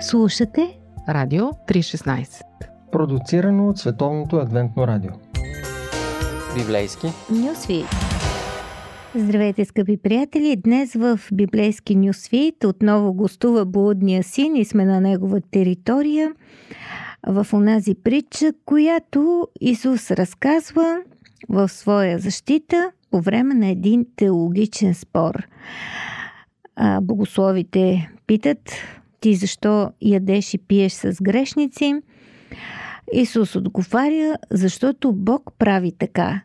Слушате Радио 316 Продуцирано от Световното адвентно радио Библейски Нюсвит Здравейте, скъпи приятели! Днес в Библейски Нюсвит отново гостува блудния син и сме на негова територия в онази притча, която Исус разказва в своя защита по време на един теологичен спор. Богословите питат ти защо ядеш и пиеш с грешници? Исус отговаря, защото Бог прави така.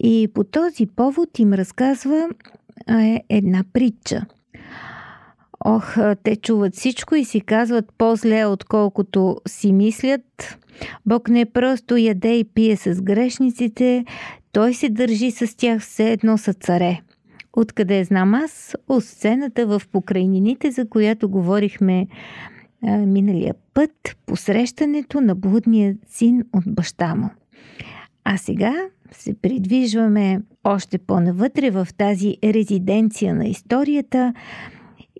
И по този повод им разказва е, една притча. Ох, те чуват всичко и си казват по-зле, отколкото си мислят. Бог не просто яде и пие с грешниците, той се държи с тях все едно са царе. Откъде знам аз? От сцената в покрайнините, за която говорихме а, миналия път, посрещането на блудния син от баща му. А сега се придвижваме още по-навътре в тази резиденция на историята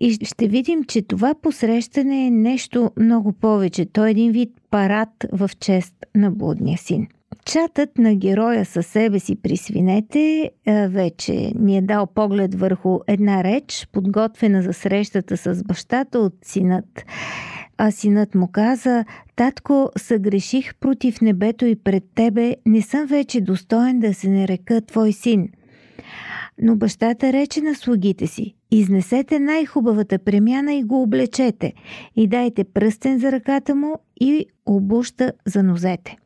и ще видим, че това посрещане е нещо много повече. Той е един вид парад в чест на блудния син. Чатът на героя със себе си при свинете вече ни е дал поглед върху една реч, подготвена за срещата с бащата от синът. А синът му каза, татко, съгреших против небето и пред тебе, не съм вече достоен да се нарека твой син. Но бащата рече на слугите си, изнесете най-хубавата премяна и го облечете, и дайте пръстен за ръката му и обуща за нозете.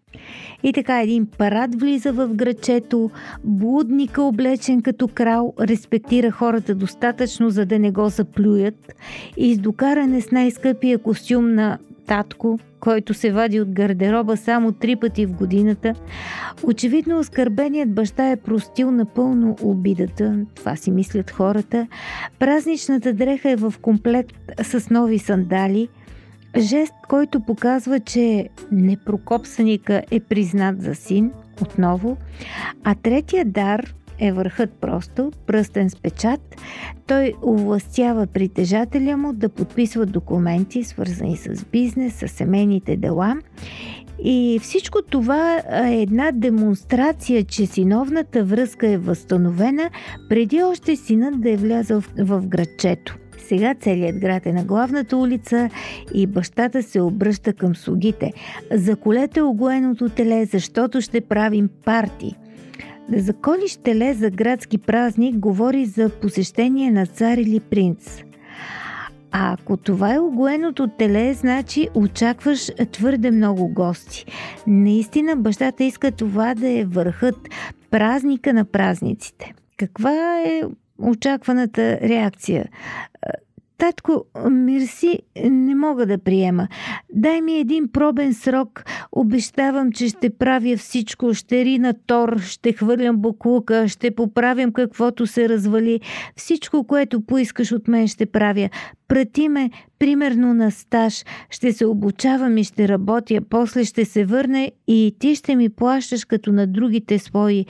И така един парад влиза в грачето, блудника облечен като крал респектира хората достатъчно, за да не го заплюят и издокаране с най-скъпия костюм на татко, който се вади от гардероба само три пъти в годината, очевидно оскърбеният баща е простил напълно обидата, това си мислят хората. Празничната дреха е в комплект с нови сандали – Жест, който показва, че непрокопсаника е признат за син, отново, а третия дар е върхът просто, пръстен с печат. Той овластява притежателя му да подписва документи, свързани с бизнес, с семейните дела. И всичко това е една демонстрация, че синовната връзка е възстановена преди още синът да е влязъл в, градчето. Сега целият град е на главната улица и бащата се обръща към слугите. Заколете огоеното теле, защото ще правим парти. Да заколиш теле за градски празник говори за посещение на цар или принц. А ако това е огоеното теле, значи очакваш твърде много гости. Наистина бащата иска това да е върхът, празника на празниците. Каква е очакваната реакция. Татко, мерси, не мога да приема. Дай ми един пробен срок. Обещавам, че ще правя всичко. Ще рина тор, ще хвърлям буклука, ще поправям каквото се развали. Всичко, което поискаш от мен, ще правя. Прати ме, примерно на стаж. Ще се обучавам и ще работя. После ще се върна и ти ще ми плащаш като на другите свои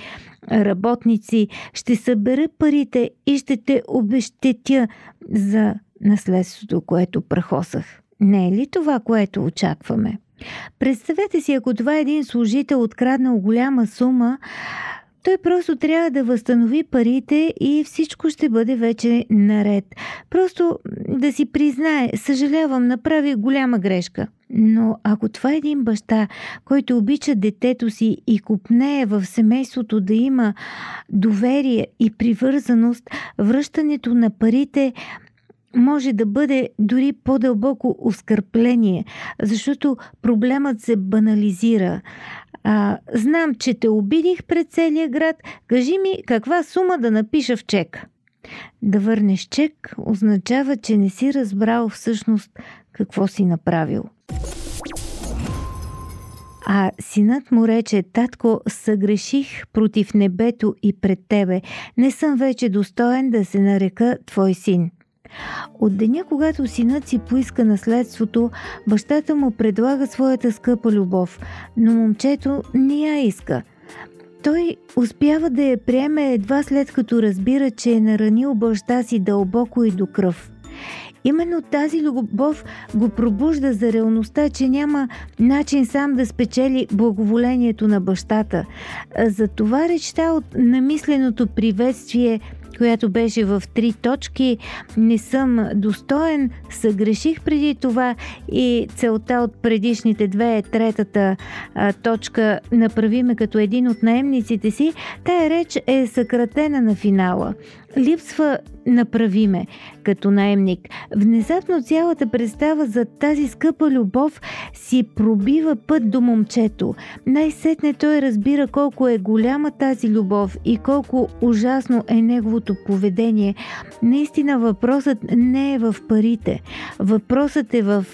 работници. Ще събера парите и ще те обещетя за наследството, което прахосах. Не е ли това, което очакваме? Представете си, ако това е един служител откраднал голяма сума, той просто трябва да възстанови парите и всичко ще бъде вече наред. Просто да си признае, съжалявам, направи голяма грешка. Но ако това е един баща, който обича детето си и купнее в семейството да има доверие и привързаност, връщането на парите може да бъде дори по-дълбоко оскърпление, защото проблемът се банализира. А, знам, че те обидих пред целия град. Кажи ми каква сума да напиша в чек. Да върнеш чек означава, че не си разбрал всъщност какво си направил. А синът му рече, татко, съгреших против небето и пред тебе. Не съм вече достоен да се нарека твой син. От деня, когато синът си поиска наследството, бащата му предлага своята скъпа любов, но момчето не я иска. Той успява да я приеме едва след като разбира, че е наранил баща си дълбоко и до кръв. Именно тази любов го пробужда за реалността, че няма начин сам да спечели благоволението на бащата. Затова речта от намисленото приветствие която беше в три точки. Не съм достоен, съгреших преди това и целта от предишните две е третата а, точка направи ме като един от наемниците си. Тая реч е съкратена на финала липсва направиме като наемник. Внезапно цялата представа за тази скъпа любов си пробива път до момчето. Най-сетне той разбира колко е голяма тази любов и колко ужасно е неговото поведение. Наистина въпросът не е в парите. Въпросът е в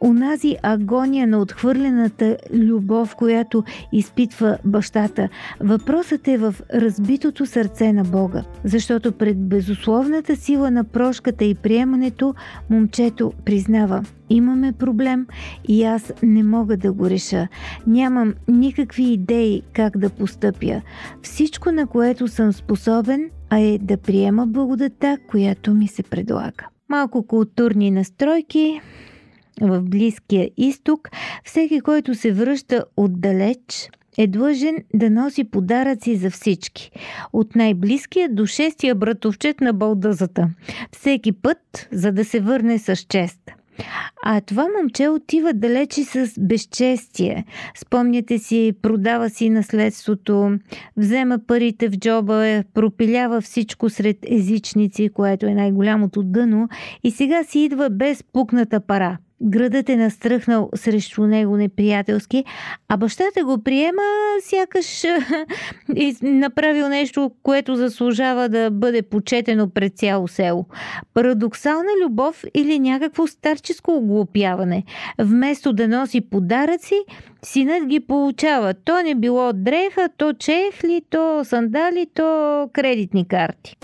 онази агония на отхвърлената любов, която изпитва бащата. Въпросът е в разбитото сърце на Бога, защото пред безусловната сила на прошката и приемането момчето признава Имаме проблем и аз не мога да го реша. Нямам никакви идеи как да постъпя. Всичко, на което съм способен, а е да приема благодата, която ми се предлага. Малко културни настройки, в Близкия изток, всеки, който се връща отдалеч, е длъжен да носи подаръци за всички. От най-близкия до шестия братовчет на балдъзата. Всеки път, за да се върне с чест. А това момче отива далече с безчестие. Спомняте си, продава си наследството, взема парите в джоба, пропилява всичко сред езичници, което е най-голямото дъно, и сега си идва без пукната пара. Градът е настръхнал срещу него неприятелски, а бащата го приема сякаш и направил нещо, което заслужава да бъде почетено пред цяло село. Парадоксална любов или някакво старческо оглупяване. Вместо да носи подаръци, синът ги получава. То не било дреха, то чехли, то сандали, то кредитни карти.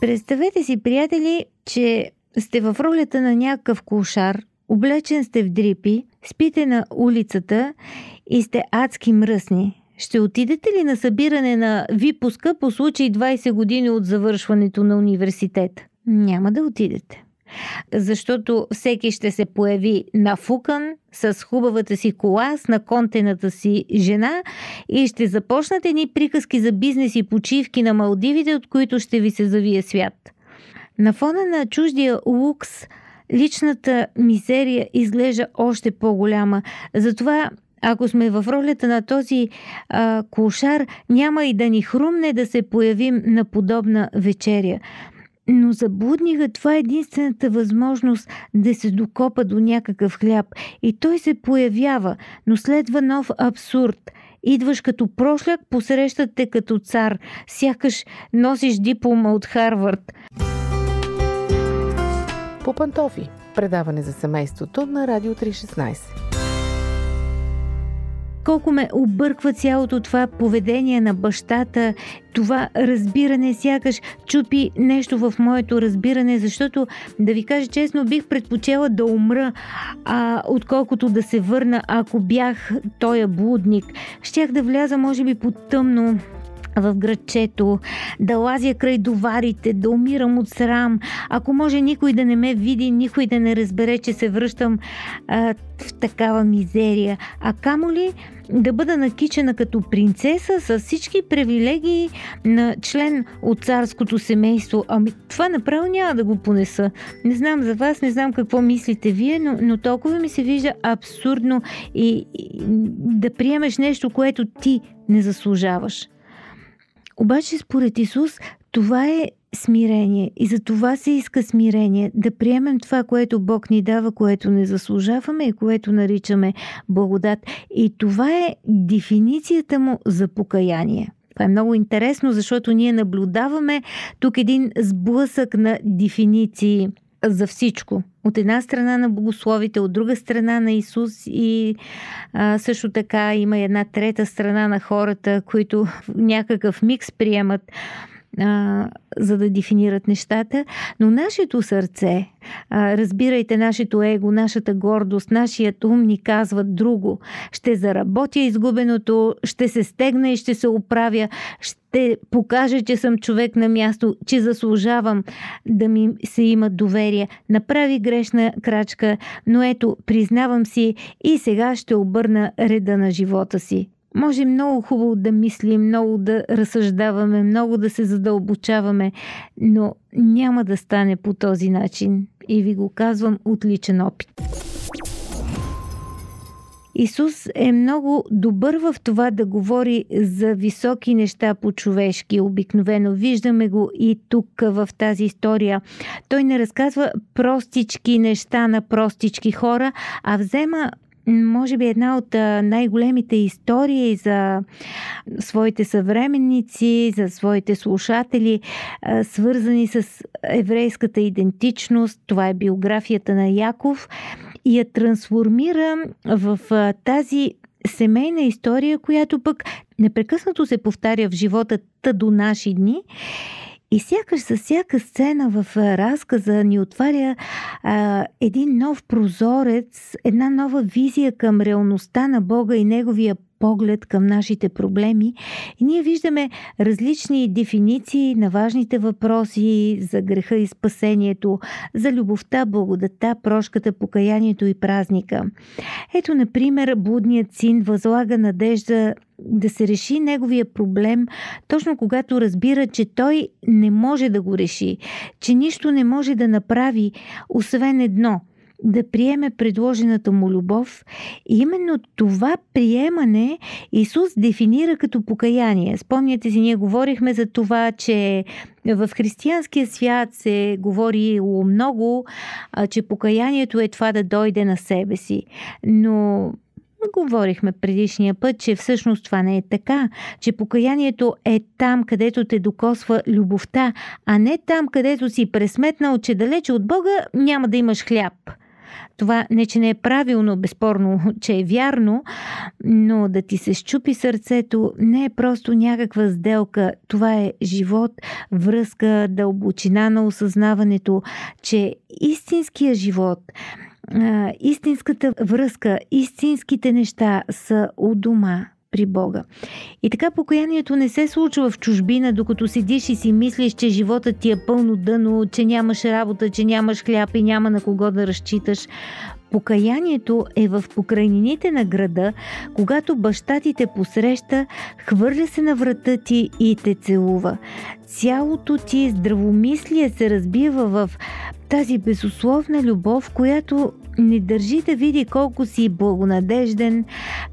Представете си, приятели, че сте в ролята на някакъв кошар, облечен сте в дрипи, спите на улицата и сте адски мръсни. Ще отидете ли на събиране на випуска по случай 20 години от завършването на университет? Няма да отидете. Защото всеки ще се появи нафукан с хубавата си кола, с наконтената си жена и ще започнат едни приказки за бизнес и почивки на Малдивите, от които ще ви се завие свят. На фона на чуждия лукс, личната мизерия изглежда още по-голяма. Затова ако сме в ролята на този а, кошар, няма и да ни хрумне да се появим на подобна вечеря. Но за будника това е единствената възможност да се докопа до някакъв хляб. И той се появява, но следва нов абсурд. Идваш като прошляк, посрещат те като цар, сякаш носиш диплома от Харвард. По пантофи. Предаване за семейството на Радио 316 колко ме обърква цялото това поведение на бащата, това разбиране, сякаш чупи нещо в моето разбиране, защото, да ви кажа честно, бих предпочела да умра, а, отколкото да се върна, ако бях тоя блудник. Щях да вляза, може би, по тъмно в градчето, да лазя край доварите, да умирам от срам. Ако може никой да не ме види, никой да не разбере, че се връщам а, в такава мизерия. А камо ли да бъда накичена като принцеса с всички привилегии на член от царското семейство. Ами това направо няма да го понеса. Не знам за вас, не знам какво мислите вие, но, но толкова ми се вижда абсурдно и, и да приемеш нещо, което ти не заслужаваш. Обаче според Исус това е смирение и за това се иска смирение, да приемем това, което Бог ни дава, което не заслужаваме и което наричаме благодат. И това е дефиницията му за покаяние. Това е много интересно, защото ние наблюдаваме тук един сблъсък на дефиниции за всичко. От една страна на богословите, от друга страна на Исус и а, също така има една трета страна на хората, които някакъв микс приемат а, за да дефинират нещата, но нашето сърце, а, разбирайте нашето его, нашата гордост, нашият ум ни казват друго. Ще заработя изгубеното, ще се стегна и ще се оправя, ще покажа, че съм човек на място, че заслужавам да ми се има доверие. Направи грешна крачка, но ето, признавам си и сега ще обърна реда на живота си. Може много хубаво да мислим, много да разсъждаваме, много да се задълбочаваме, но няма да стане по този начин. И ви го казвам от личен опит. Исус е много добър в това да говори за високи неща по-човешки. Обикновено виждаме го и тук в тази история. Той не разказва простички неща на простички хора, а взема може би една от най-големите истории за своите съвременници, за своите слушатели, свързани с еврейската идентичност. Това е биографията на Яков и я трансформира в тази семейна история, която пък непрекъснато се повтаря в живота до наши дни и сякаш с всяка сцена в разказа ни отваря а, един нов прозорец, една нова визия към реалността на Бога и Неговия поглед към нашите проблеми и ние виждаме различни дефиниции на важните въпроси за греха и спасението, за любовта, благодата, прошката, покаянието и празника. Ето, например, блудният син възлага надежда да се реши неговия проблем, точно когато разбира, че той не може да го реши, че нищо не може да направи, освен едно – да приеме предложената му любов. И именно това приемане Исус дефинира като покаяние. Спомняте си, ние говорихме за това, че в християнския свят се говори много, че покаянието е това да дойде на себе си. Но Говорихме предишния път, че всъщност това не е така, че покаянието е там, където те докосва любовта, а не там, където си пресметнал, че далече от Бога няма да имаш хляб. Това не, че не е правилно, безспорно, че е вярно, но да ти се щупи сърцето не е просто някаква сделка. Това е живот, връзка, дълбочина на осъзнаването, че истинския живот истинската връзка, истинските неща са у дома, при Бога. И така покаянието не се случва в чужбина, докато седиш и си мислиш, че животът ти е пълно дъно, че нямаш работа, че нямаш хляб и няма на кого да разчиташ. Покаянието е в покрайнините на града, когато баща ти те посреща, хвърля се на врата ти и те целува. Цялото ти здравомислие се разбива в тази безусловна любов, която не държи да види колко си благонадежден,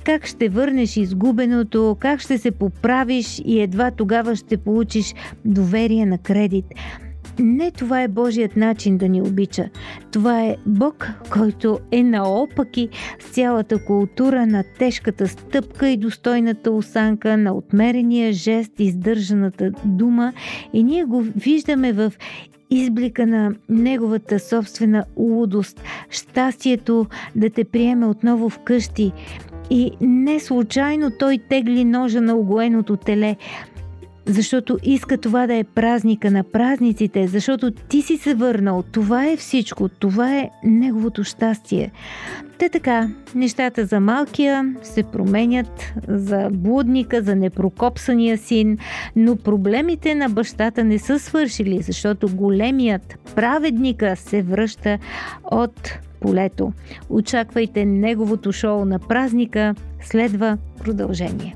как ще върнеш изгубеното, как ще се поправиш и едва тогава ще получиш доверие на кредит. Не това е Божият начин да ни обича. Това е Бог, който е наопаки с цялата култура на тежката стъпка и достойната осанка, на отмерения жест, издържаната дума и ние го виждаме в изблика на неговата собствена лудост, щастието да те приеме отново вкъщи. И не случайно той тегли ножа на огоеното теле, защото иска това да е празника на празниците, защото ти си се върнал. Това е всичко. Това е неговото щастие. Те така, нещата за малкия се променят, за блудника, за непрокопсания син, но проблемите на бащата не са свършили, защото големият праведника се връща от полето. Очаквайте неговото шоу на празника, следва продължение.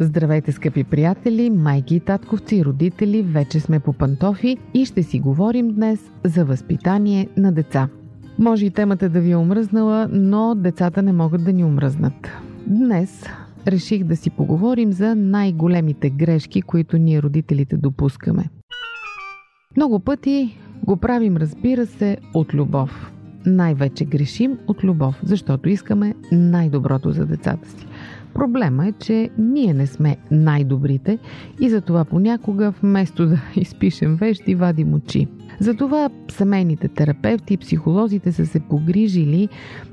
Здравейте, скъпи приятели, майки и татковци, родители, вече сме по пантофи и ще си говорим днес за възпитание на деца. Може и темата да ви е омръзнала, но децата не могат да ни омръзнат. Днес реших да си поговорим за най-големите грешки, които ние родителите допускаме. Много пъти го правим, разбира се, от любов. Най-вече грешим от любов, защото искаме най-доброто за децата си. Проблема е, че ние не сме най-добрите и затова понякога вместо да изпишем вещи, вадим очи. Затова семейните терапевти и психолозите са се погрижили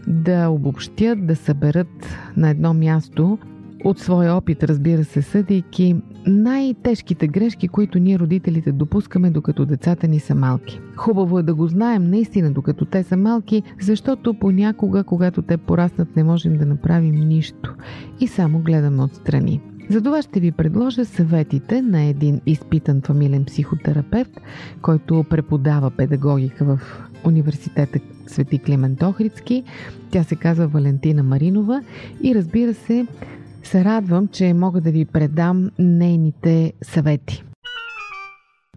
да обобщят, да съберат на едно място от своя опит, разбира се, съдейки най-тежките грешки, които ние родителите допускаме, докато децата ни са малки. Хубаво е да го знаем наистина, докато те са малки, защото понякога, когато те пораснат, не можем да направим нищо и само гледаме отстрани. За това ще ви предложа съветите на един изпитан фамилен психотерапевт, който преподава педагогика в университета Свети Климент Охридски. Тя се казва Валентина Маринова и разбира се, се радвам, че мога да ви предам нейните съвети.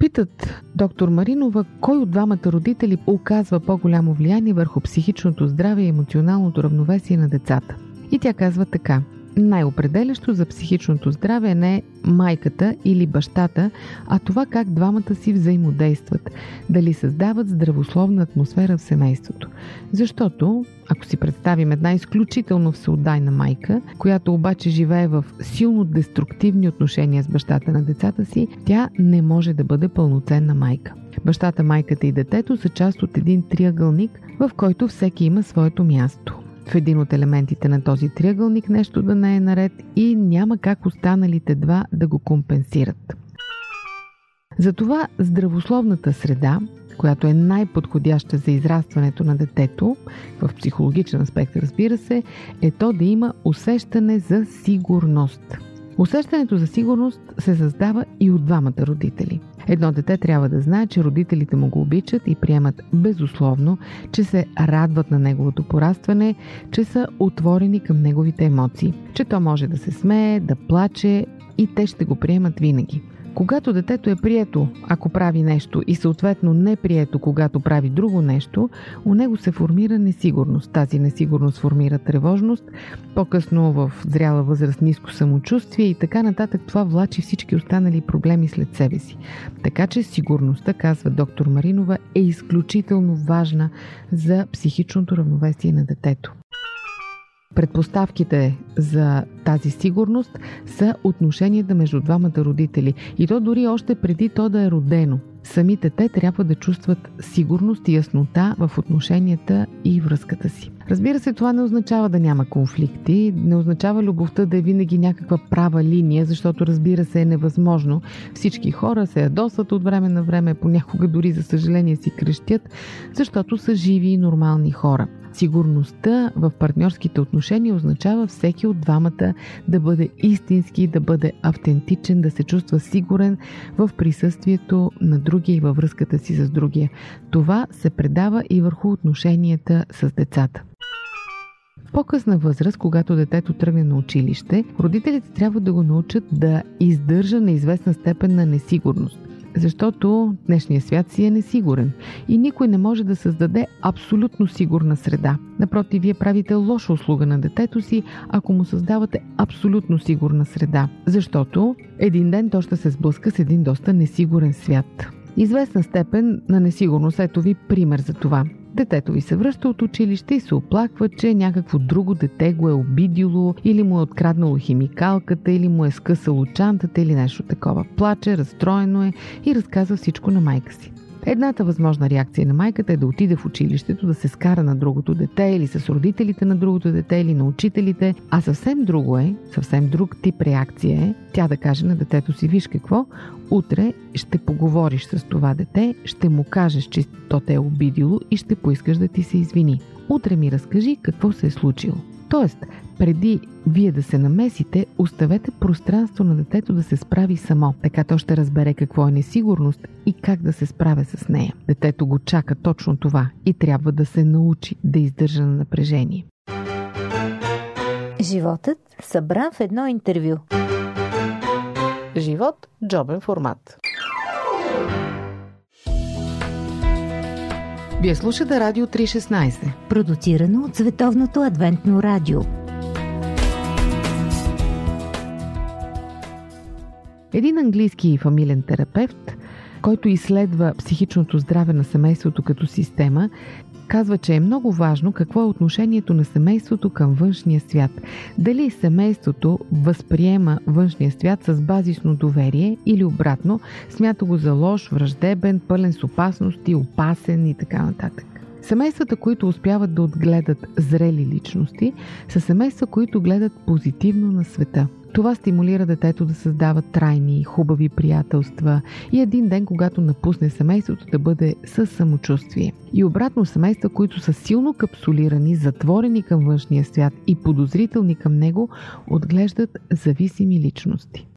Питат доктор Маринова, кой от двамата родители оказва по-голямо влияние върху психичното здраве и емоционалното равновесие на децата. И тя казва така – най-определящо за психичното здраве не майката или бащата, а това как двамата си взаимодействат, дали създават здравословна атмосфера в семейството. Защото, ако си представим една изключително всеотдайна майка, която обаче живее в силно деструктивни отношения с бащата на децата си, тя не може да бъде пълноценна майка. Бащата, майката и детето са част от един триъгълник, в който всеки има своето място в един от елементите на този триъгълник нещо да не е наред и няма как останалите два да го компенсират. Затова здравословната среда, която е най-подходяща за израстването на детето, в психологичен аспект разбира се, е то да има усещане за сигурност. Усещането за сигурност се създава и от двамата родители. Едно дете трябва да знае, че родителите му го обичат и приемат безусловно, че се радват на неговото порастване, че са отворени към неговите емоции, че то може да се смее, да плаче и те ще го приемат винаги. Когато детето е прието, ако прави нещо и съответно не прието, когато прави друго нещо, у него се формира несигурност. Тази несигурност формира тревожност, по-късно в зряла възраст ниско самочувствие и така нататък това влачи всички останали проблеми след себе си. Така че сигурността, казва доктор Маринова, е изключително важна за психичното равновесие на детето. Предпоставките за тази сигурност са отношенията между двамата родители. И то дори още преди то да е родено. Самите те трябва да чувстват сигурност и яснота в отношенията и връзката си. Разбира се, това не означава да няма конфликти, не означава любовта да е винаги някаква права линия, защото разбира се е невъзможно. Всички хора се ядосват от време на време, понякога дори за съжаление си крещят, защото са живи и нормални хора. Сигурността в партньорските отношения означава всеки от двамата да бъде истински, да бъде автентичен, да се чувства сигурен в присъствието на другия и във връзката си с другия. Това се предава и върху отношенията с децата. В по-късна възраст, когато детето тръгне на училище, родителите трябва да го научат да издържа на известна степен на несигурност. Защото днешният свят си е несигурен и никой не може да създаде абсолютно сигурна среда. Напротив, вие правите лоша услуга на детето си, ако му създавате абсолютно сигурна среда. Защото един ден то ще се сблъска с един доста несигурен свят. Известна степен на несигурност, ето ви пример за това. Детето ви се връща от училище и се оплаква, че някакво друго дете го е обидило или му е откраднало химикалката или му е скъсало чантата или нещо такова. Плаче, разстроено е и разказва всичко на майка си. Едната възможна реакция на майката е да отиде в училището, да се скара на другото дете или с родителите на другото дете или на учителите, а съвсем друго е, съвсем друг тип реакция е тя да каже на детето си, виж какво, утре ще поговориш с това дете, ще му кажеш, че то те е обидило и ще поискаш да ти се извини. Утре ми разкажи какво се е случило. Тоест, преди вие да се намесите, оставете пространство на детето да се справи само. Така то ще разбере какво е несигурност и как да се справя с нея. Детето го чака точно това и трябва да се научи да издържа на напрежение. Животът събран в едно интервю. Живот – джобен формат. Вие слушате Радио 316. Продуцирано от Световното адвентно радио. Един английски фамилен терапевт, който изследва психичното здраве на семейството като система, казва, че е много важно какво е отношението на семейството към външния свят. Дали семейството възприема външния свят с базисно доверие или обратно, смята го за лош, враждебен, пълен с опасности, опасен и така нататък. Семействата, които успяват да отгледат зрели личности, са семейства, които гледат позитивно на света – това стимулира детето да създава трайни, хубави приятелства и един ден, когато напусне семейството, да бъде със самочувствие. И обратно семейства, които са силно капсулирани, затворени към външния свят и подозрителни към него, отглеждат зависими личности.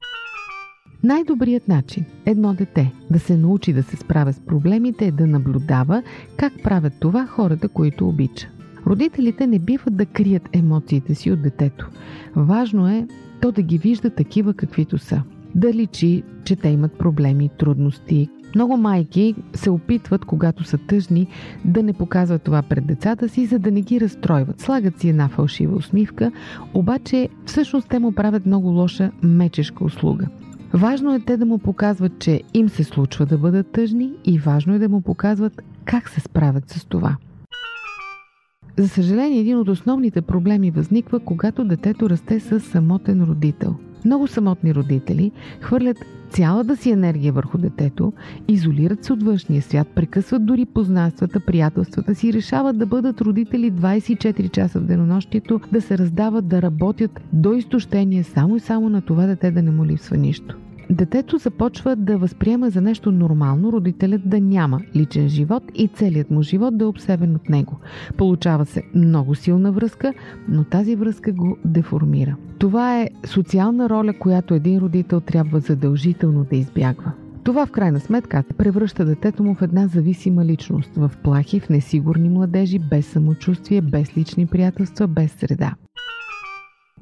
Най-добрият начин едно дете да се научи да се справя с проблемите е да наблюдава как правят това хората, които обича. Родителите не биват да крият емоциите си от детето. Важно е то да ги вижда такива каквито са. Да личи, че те имат проблеми, трудности. Много майки се опитват, когато са тъжни, да не показват това пред децата си, за да не ги разстройват. Слагат си една фалшива усмивка, обаче всъщност те му правят много лоша мечешка услуга. Важно е те да му показват, че им се случва да бъдат тъжни и важно е да му показват как се справят с това. За съжаление, един от основните проблеми възниква, когато детето расте с самотен родител. Много самотни родители хвърлят цялата си енергия върху детето, изолират се от външния свят, прекъсват дори познанствата, приятелствата си, решават да бъдат родители 24 часа в денонощието, да се раздават, да работят до изтощение само и само на това дете да не му липсва нищо детето започва да възприема за нещо нормално родителят да няма личен живот и целият му живот да е обсебен от него. Получава се много силна връзка, но тази връзка го деформира. Това е социална роля, която един родител трябва задължително да избягва. Това в крайна сметка превръща детето му в една зависима личност, в плахи, в несигурни младежи, без самочувствие, без лични приятелства, без среда.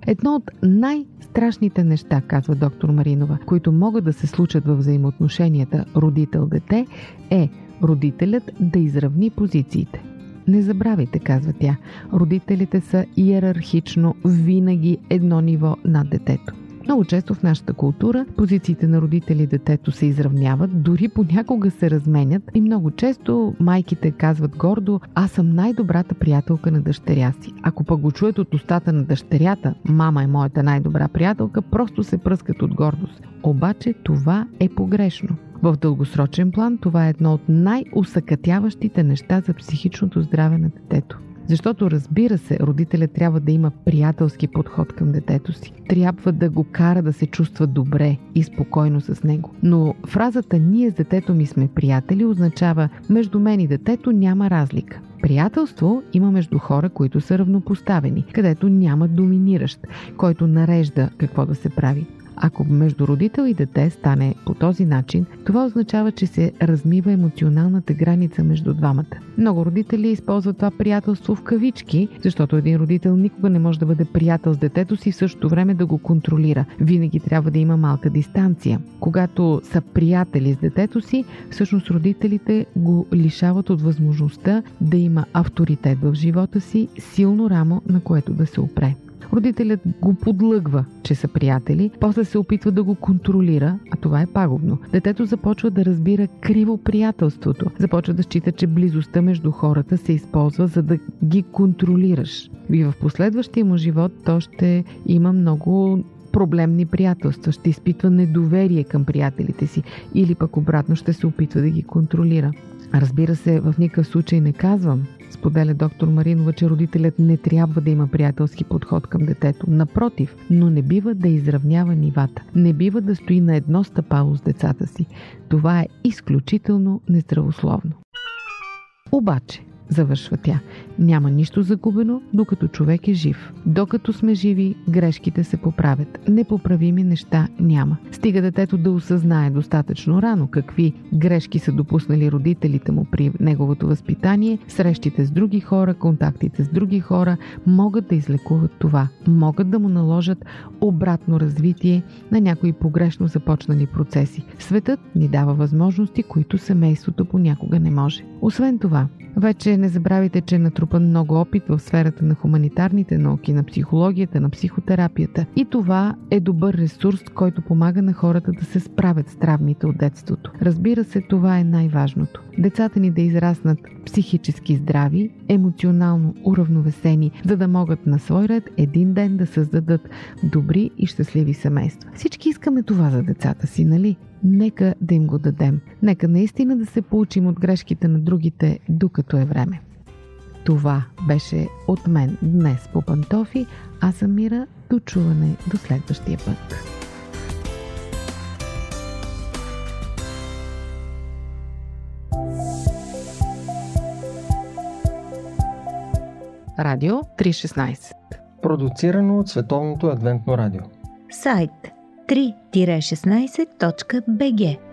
Едно от най-страшните неща, казва доктор Маринова, които могат да се случат във взаимоотношенията родител-дете, е родителят да изравни позициите. Не забравяйте, казва тя, родителите са иерархично винаги едно ниво над детето. Много често в нашата култура позициите на родители и детето се изравняват, дори понякога се разменят и много често майките казват гордо аз съм най-добрата приятелка на дъщеря си. Ако пък го чуят от устата на дъщерята, мама е моята най-добра приятелка, просто се пръскат от гордост. Обаче това е погрешно. В дългосрочен план това е едно от най-усъкътяващите неща за психичното здраве на детето. Защото разбира се, родителят трябва да има приятелски подход към детето си. Трябва да го кара да се чувства добре и спокойно с него. Но фразата ние с детето ми сме приятели означава между мен и детето няма разлика. Приятелство има между хора, които са равнопоставени, където няма доминиращ, който нарежда какво да се прави. Ако между родител и дете стане по този начин, това означава, че се размива емоционалната граница между двамата. Много родители използват това приятелство в кавички, защото един родител никога не може да бъде приятел с детето си в същото време да го контролира. Винаги трябва да има малка дистанция. Когато са приятели с детето си, всъщност родителите го лишават от възможността да има авторитет в живота си, силно рамо, на което да се опре. Родителят го подлъгва, че са приятели, после се опитва да го контролира, а това е пагубно. Детето започва да разбира криво приятелството, започва да счита, че близостта между хората се използва, за да ги контролираш. И в последващия му живот то ще има много проблемни приятелства, ще изпитва недоверие към приятелите си или пък обратно ще се опитва да ги контролира. Разбира се, в никакъв случай не казвам, споделя доктор Маринова, че родителят не трябва да има приятелски подход към детето. Напротив, но не бива да изравнява нивата. Не бива да стои на едно стъпало с децата си. Това е изключително нездравословно. Обаче, завършва тя. Няма нищо загубено, докато човек е жив. Докато сме живи, грешките се поправят. Непоправими неща няма. Стига детето да осъзнае достатъчно рано какви грешки са допуснали родителите му при неговото възпитание, срещите с други хора, контактите с други хора могат да излекуват това. Могат да му наложат обратно развитие на някои погрешно започнали процеси. Светът ни дава възможности, които семейството понякога не може. Освен това, вече не забравяйте, че е натрупан много опит в сферата на хуманитарните науки, на психологията, на психотерапията. И това е добър ресурс, който помага на хората да се справят с травмите от детството. Разбира се, това е най-важното. Децата ни да израснат психически здрави, емоционално уравновесени, за да могат на свой ред един ден да създадат добри и щастливи семейства. Всички искаме това за децата си, нали? Нека да им го дадем. Нека наистина да се получим от грешките на другите, докато е време. Това беше от мен днес по пантофи. Аз съм Мира. До чуване до следващия път. Радио 316 Продуцирано от Световното адвентно радио. Сайт 3-16.bg